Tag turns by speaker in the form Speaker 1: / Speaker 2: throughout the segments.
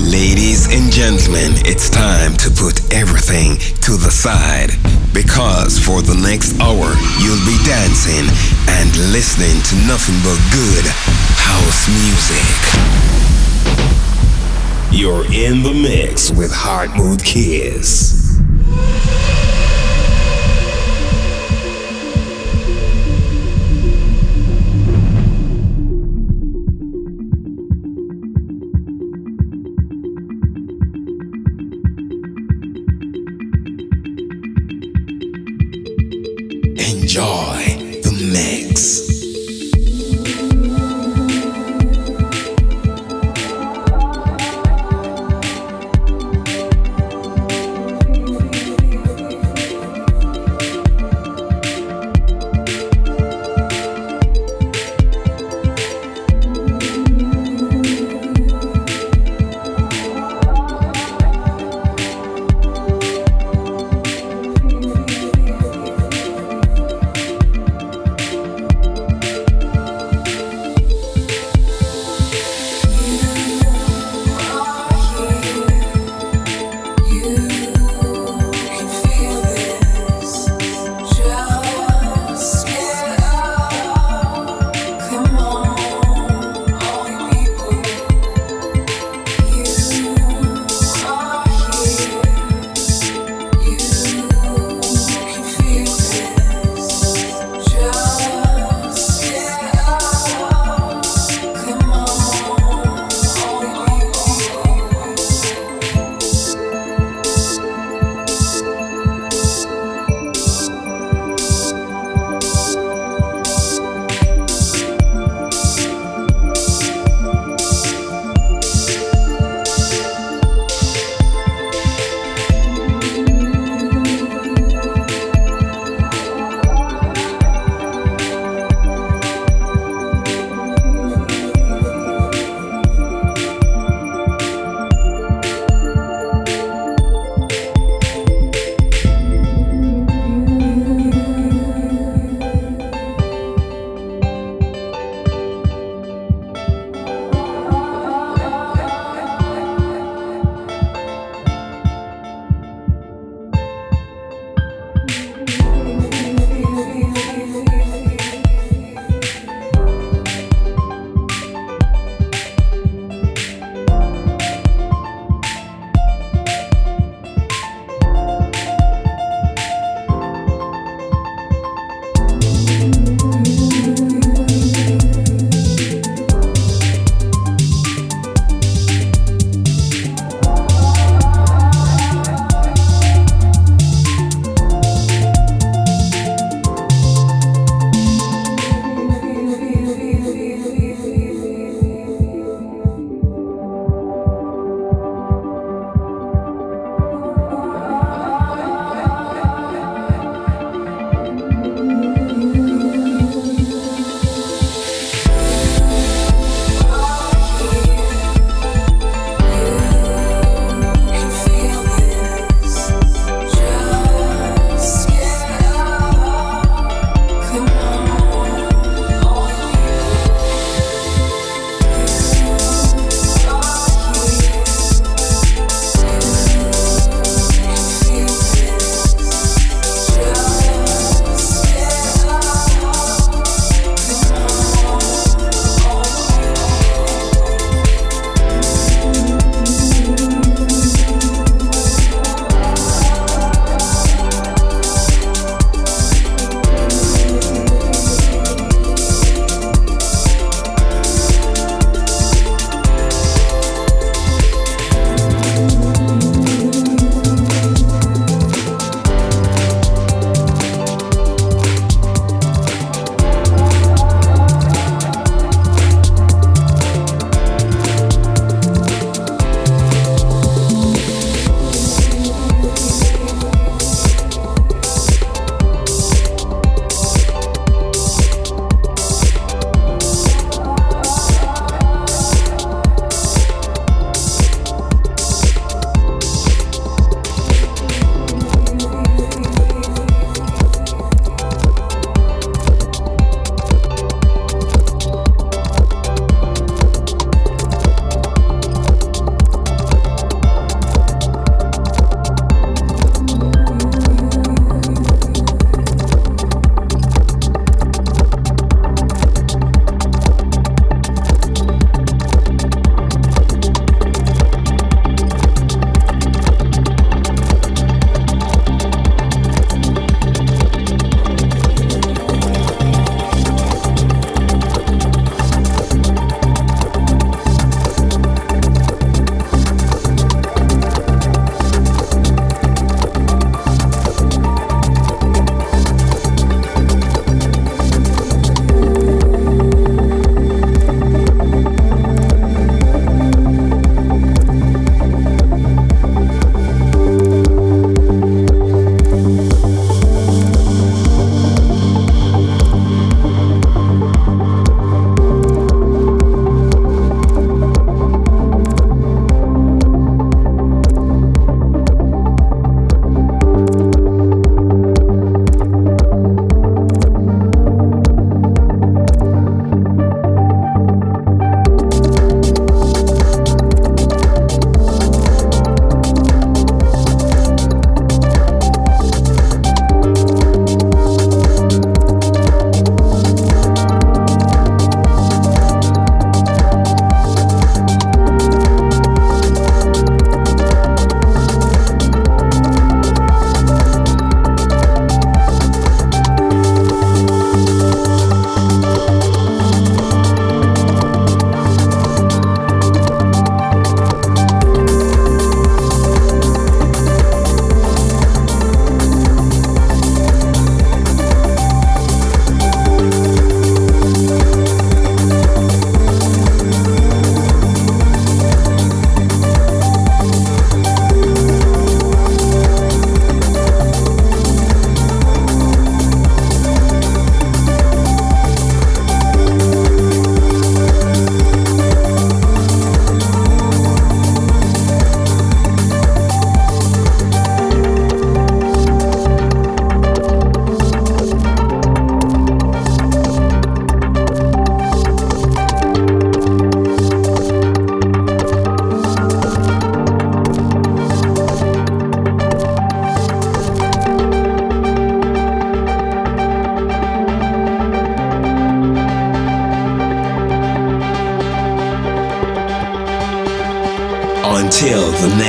Speaker 1: Ladies and gentlemen, it's time to put everything to the side because for the next hour you'll be dancing and listening to nothing but good house music. You're in the mix with Heart Mood Kiss.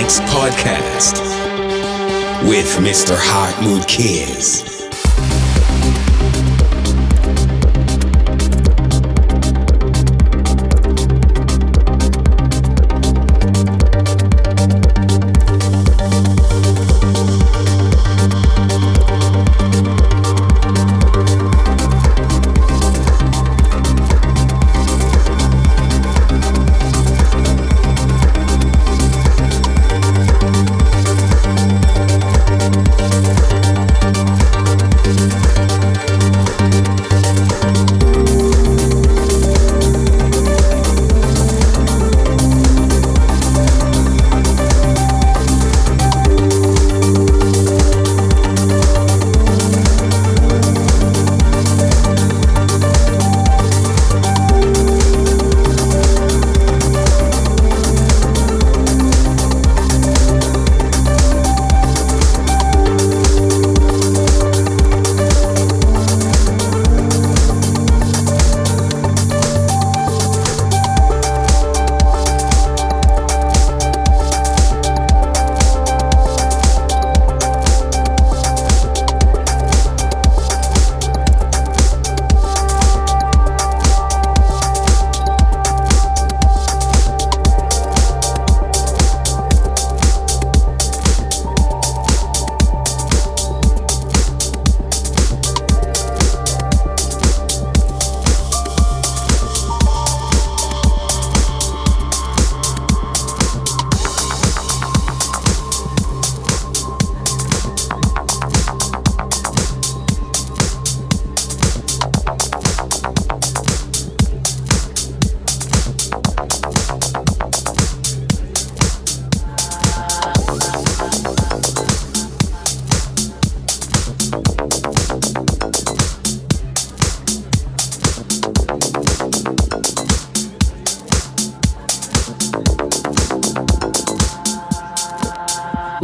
Speaker 1: Next podcast with Mr. Heart Mood Kids.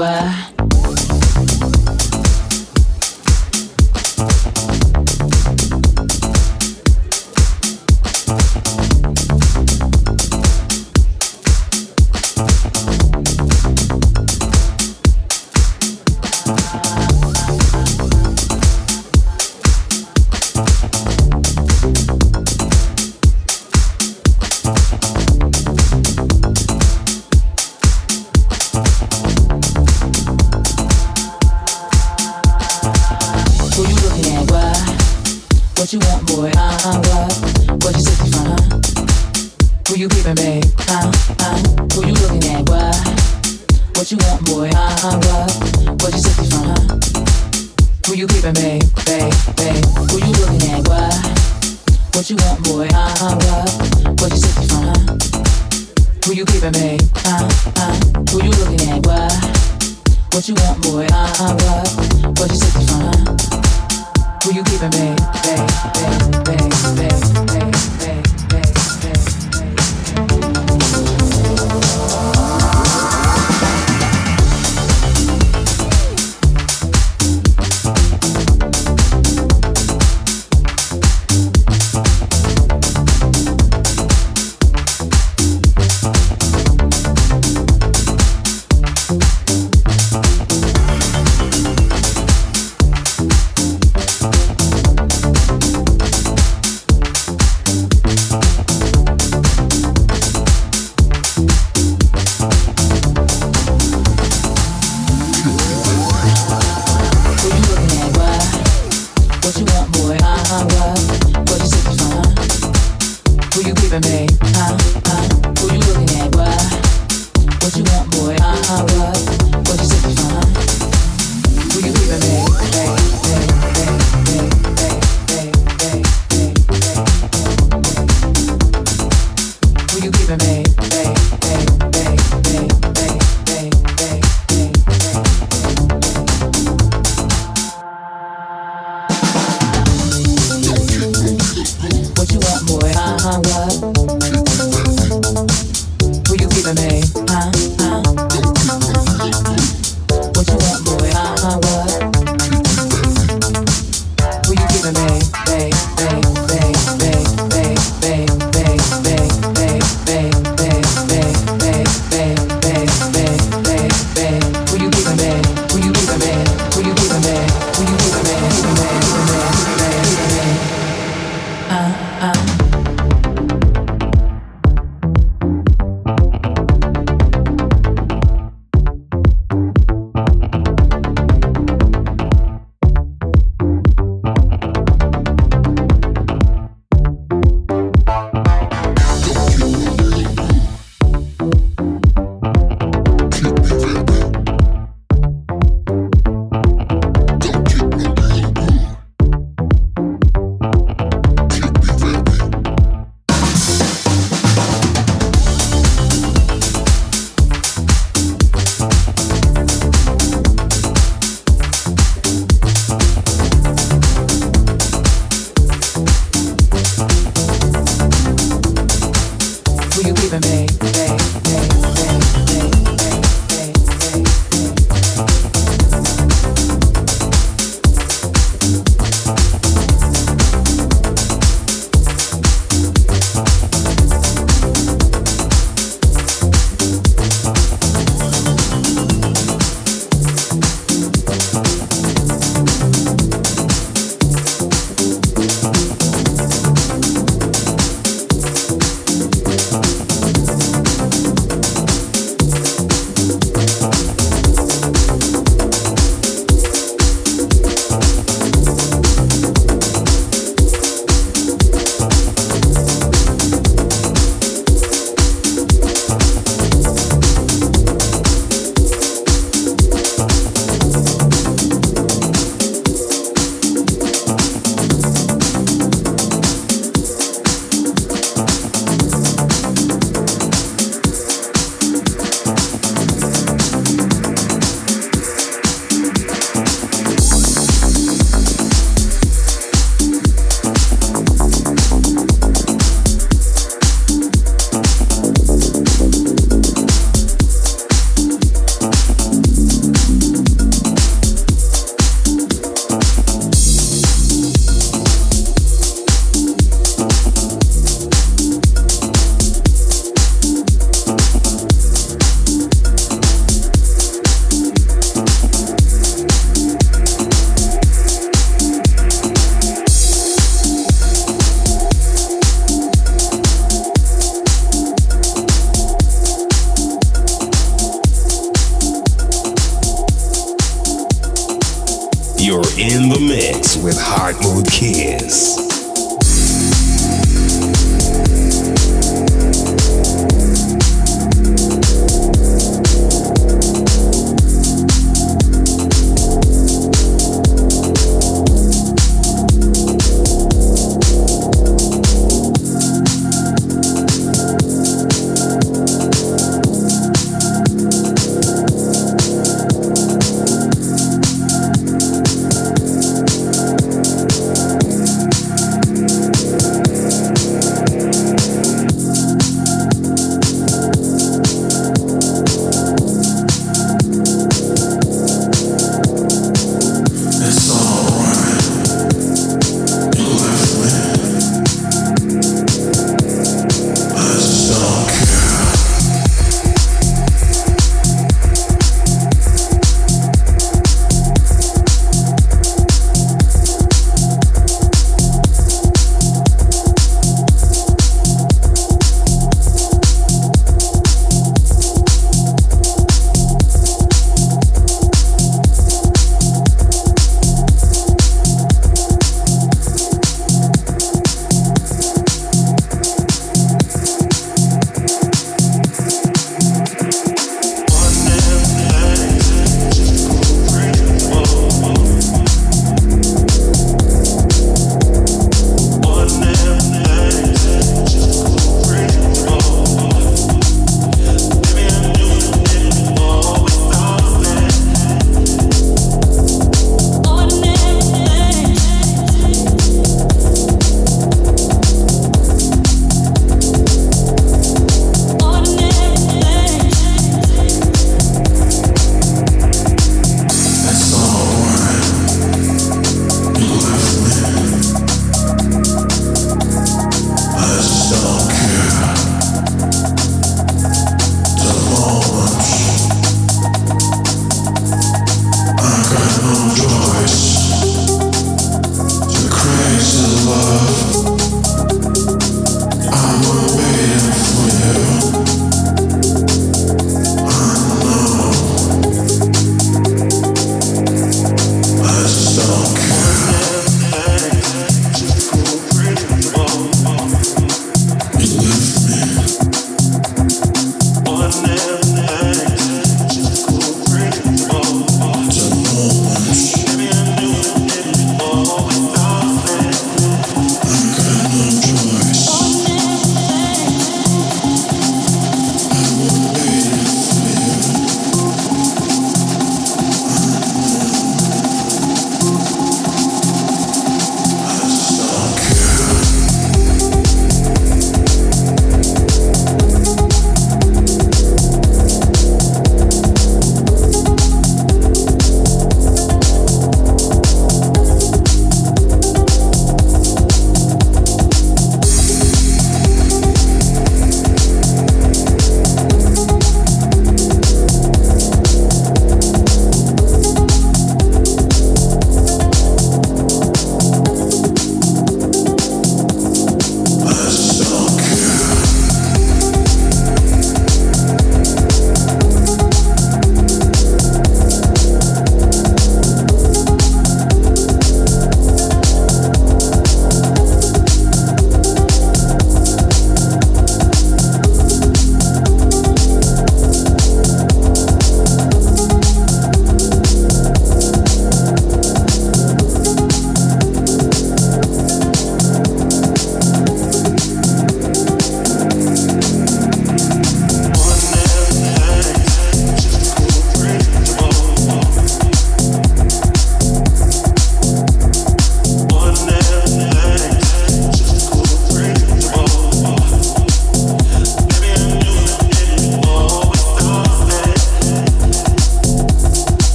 Speaker 2: What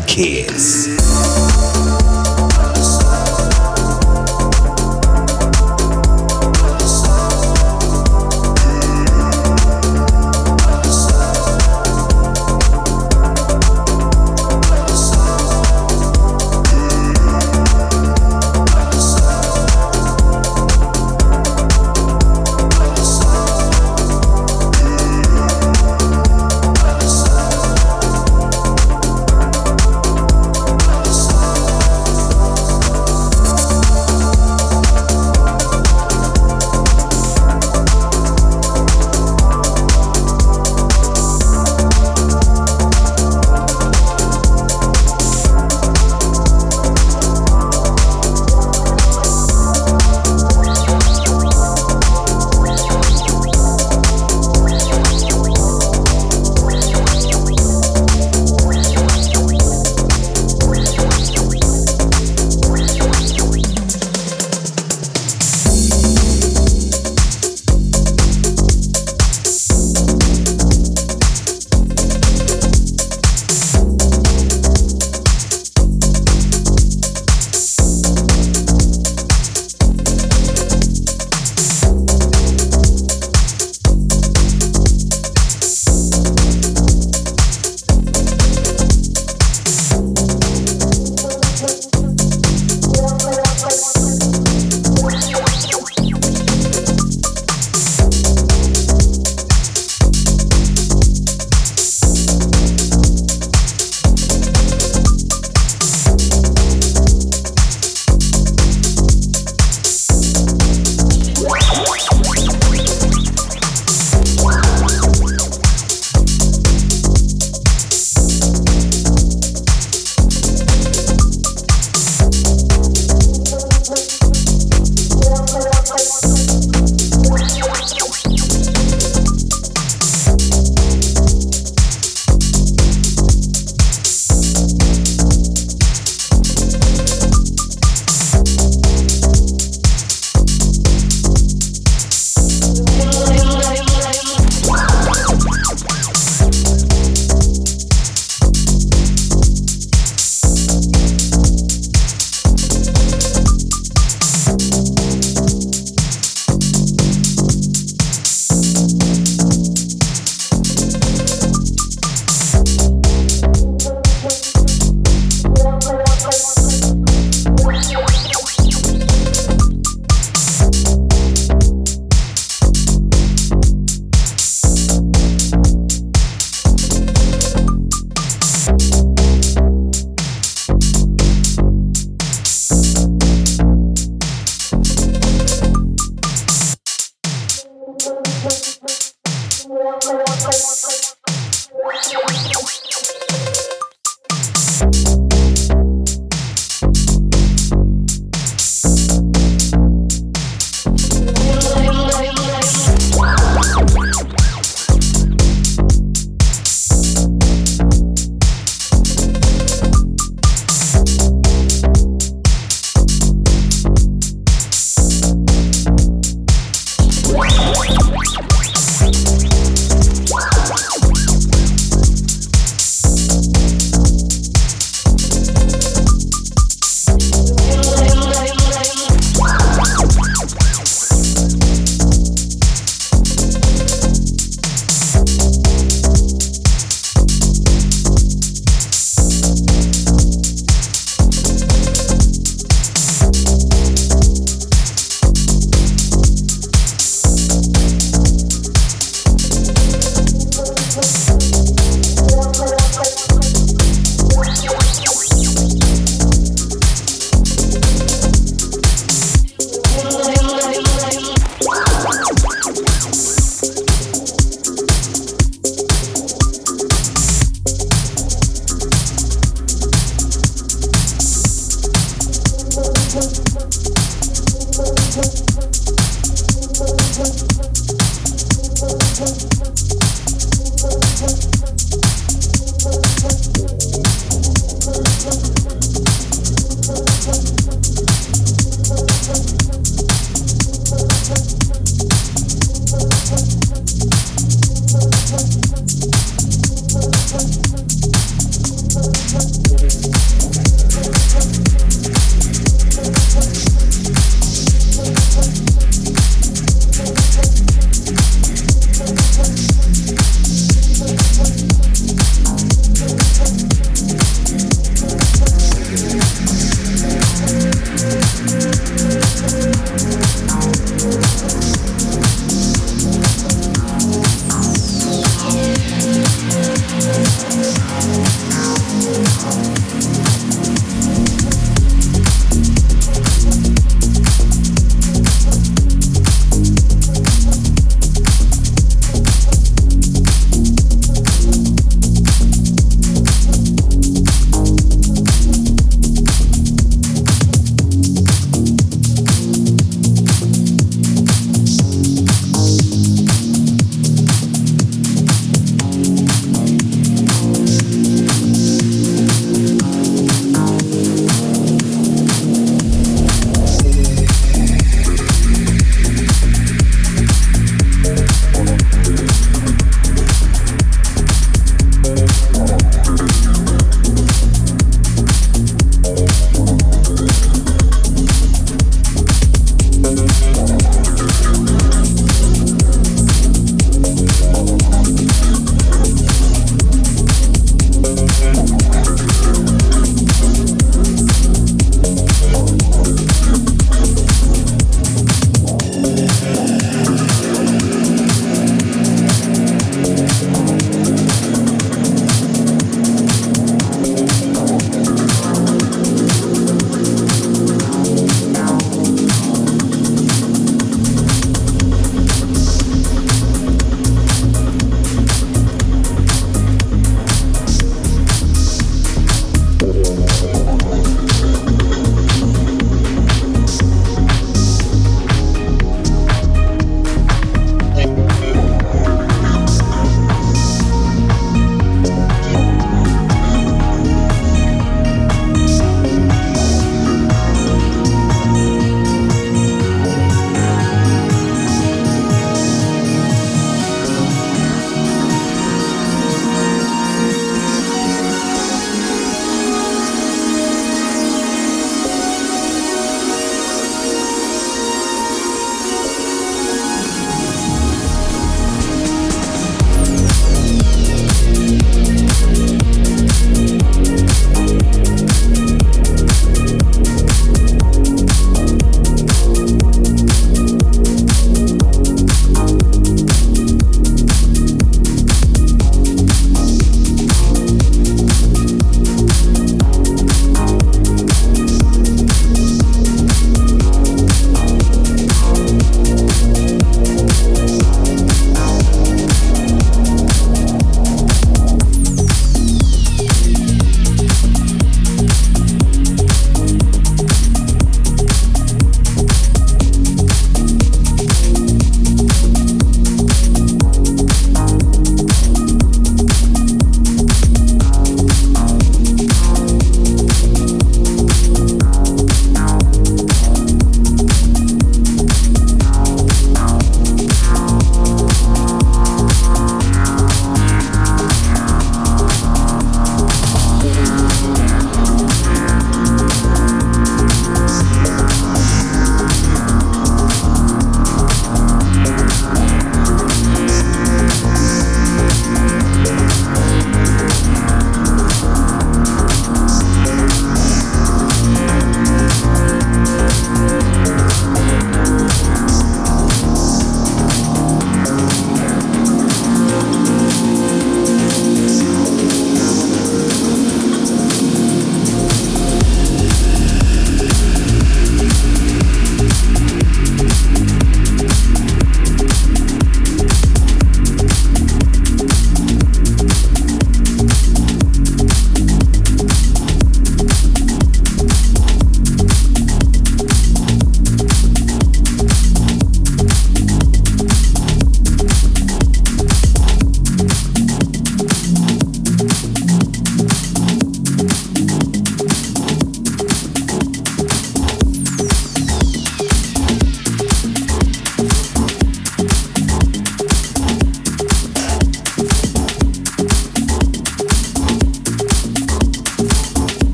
Speaker 1: Heart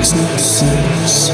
Speaker 3: makes no sense.